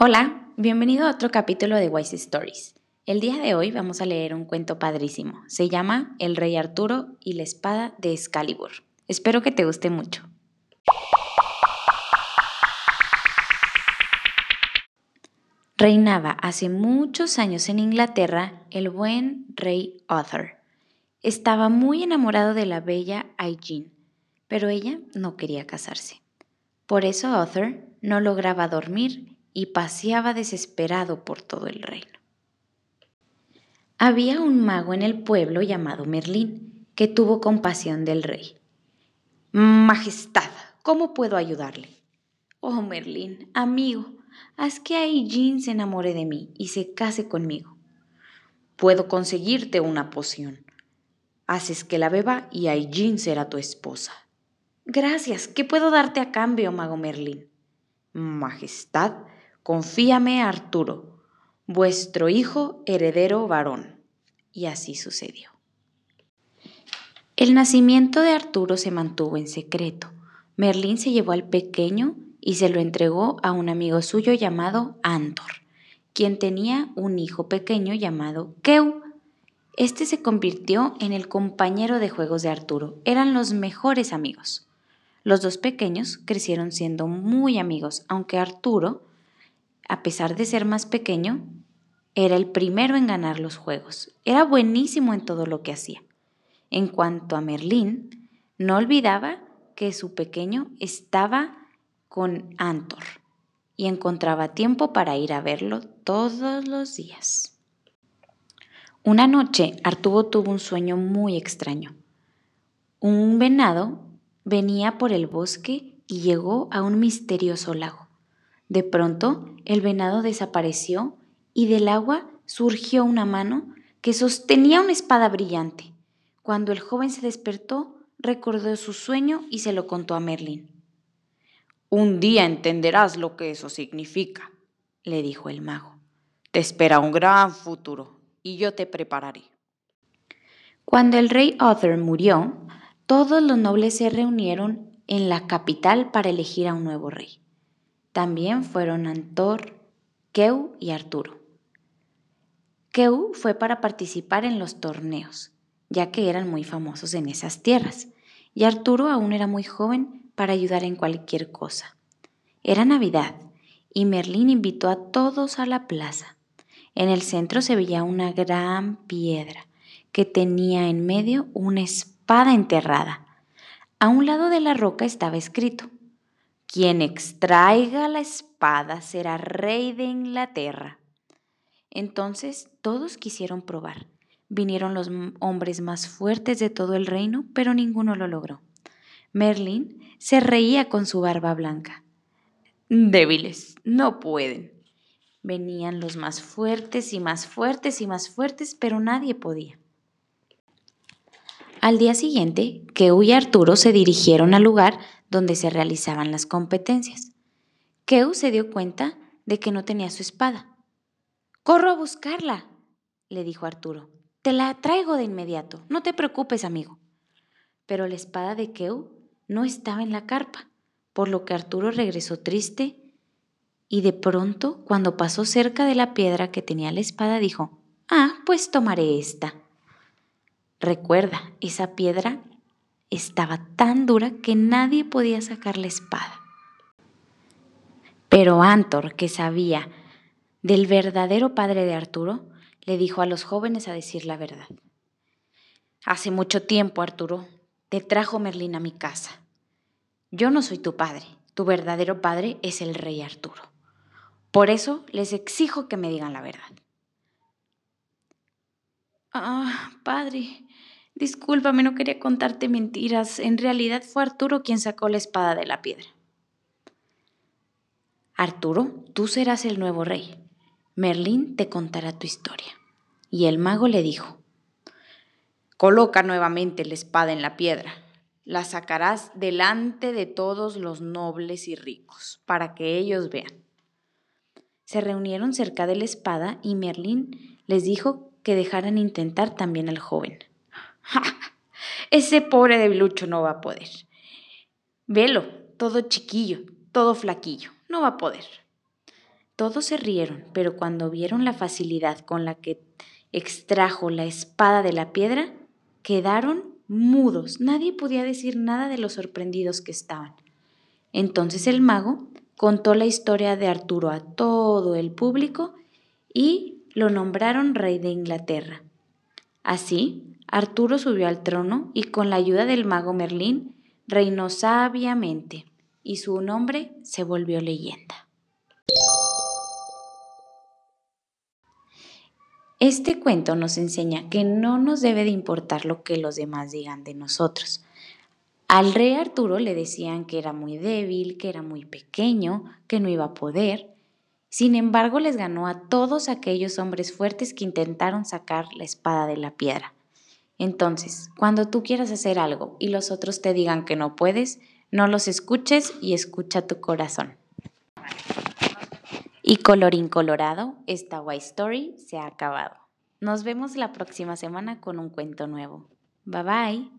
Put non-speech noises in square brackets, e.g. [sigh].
Hola, bienvenido a otro capítulo de Wise Stories. El día de hoy vamos a leer un cuento padrísimo. Se llama El Rey Arturo y la Espada de Excalibur. Espero que te guste mucho. Reinaba hace muchos años en Inglaterra el buen rey Arthur. Estaba muy enamorado de la bella Aegean, pero ella no quería casarse. Por eso Arthur no lograba dormir y paseaba desesperado por todo el reino. Había un mago en el pueblo llamado Merlín, que tuvo compasión del rey. Majestad, ¿cómo puedo ayudarle? Oh, Merlín, amigo, haz que Aijin se enamore de mí y se case conmigo. Puedo conseguirte una poción. Haces que la beba y Aijin será tu esposa. Gracias, ¿qué puedo darte a cambio, mago Merlín? Majestad, confíame Arturo, vuestro hijo heredero varón. Y así sucedió. El nacimiento de Arturo se mantuvo en secreto. Merlín se llevó al pequeño y se lo entregó a un amigo suyo llamado Antor, quien tenía un hijo pequeño llamado Keu. Este se convirtió en el compañero de juegos de Arturo. Eran los mejores amigos. Los dos pequeños crecieron siendo muy amigos, aunque Arturo a pesar de ser más pequeño, era el primero en ganar los juegos. Era buenísimo en todo lo que hacía. En cuanto a Merlín, no olvidaba que su pequeño estaba con Antor y encontraba tiempo para ir a verlo todos los días. Una noche Arturo tuvo un sueño muy extraño. Un venado venía por el bosque y llegó a un misterioso lago. De pronto, el venado desapareció y del agua surgió una mano que sostenía una espada brillante. Cuando el joven se despertó, recordó su sueño y se lo contó a Merlín. Un día entenderás lo que eso significa, le dijo el mago. Te espera un gran futuro y yo te prepararé. Cuando el rey Arthur murió, todos los nobles se reunieron en la capital para elegir a un nuevo rey. También fueron Antor, Keu y Arturo. Keu fue para participar en los torneos, ya que eran muy famosos en esas tierras, y Arturo aún era muy joven para ayudar en cualquier cosa. Era Navidad, y Merlín invitó a todos a la plaza. En el centro se veía una gran piedra que tenía en medio una espada enterrada. A un lado de la roca estaba escrito, quien extraiga la espada será rey de Inglaterra. Entonces todos quisieron probar. Vinieron los hombres más fuertes de todo el reino, pero ninguno lo logró. Merlín se reía con su barba blanca. Débiles, no pueden. Venían los más fuertes y más fuertes y más fuertes, pero nadie podía. Al día siguiente, Keu y Arturo se dirigieron al lugar donde se realizaban las competencias. Keu se dio cuenta de que no tenía su espada. Corro a buscarla, le dijo Arturo. Te la traigo de inmediato. No te preocupes, amigo. Pero la espada de Keu no estaba en la carpa, por lo que Arturo regresó triste y de pronto, cuando pasó cerca de la piedra que tenía la espada, dijo, Ah, pues tomaré esta. Recuerda, esa piedra estaba tan dura que nadie podía sacar la espada. Pero Antor, que sabía del verdadero padre de Arturo, le dijo a los jóvenes a decir la verdad. Hace mucho tiempo, Arturo, te trajo Merlín a mi casa. Yo no soy tu padre, tu verdadero padre es el rey Arturo. Por eso les exijo que me digan la verdad. Ah, padre, Discúlpame, no quería contarte mentiras. En realidad fue Arturo quien sacó la espada de la piedra. Arturo, tú serás el nuevo rey. Merlín te contará tu historia. Y el mago le dijo, Coloca nuevamente la espada en la piedra. La sacarás delante de todos los nobles y ricos, para que ellos vean. Se reunieron cerca de la espada y Merlín les dijo que dejaran intentar también al joven. [laughs] Ese pobre debilucho no va a poder. Velo, todo chiquillo, todo flaquillo, no va a poder. Todos se rieron, pero cuando vieron la facilidad con la que extrajo la espada de la piedra, quedaron mudos. Nadie podía decir nada de lo sorprendidos que estaban. Entonces el mago contó la historia de Arturo a todo el público y lo nombraron rey de Inglaterra. Así, Arturo subió al trono y con la ayuda del mago Merlín reinó sabiamente y su nombre se volvió leyenda. Este cuento nos enseña que no nos debe de importar lo que los demás digan de nosotros. Al rey Arturo le decían que era muy débil, que era muy pequeño, que no iba a poder. Sin embargo, les ganó a todos aquellos hombres fuertes que intentaron sacar la espada de la piedra. Entonces, cuando tú quieras hacer algo y los otros te digan que no puedes, no los escuches y escucha tu corazón. Y colorín colorado, esta White Story se ha acabado. Nos vemos la próxima semana con un cuento nuevo. Bye bye.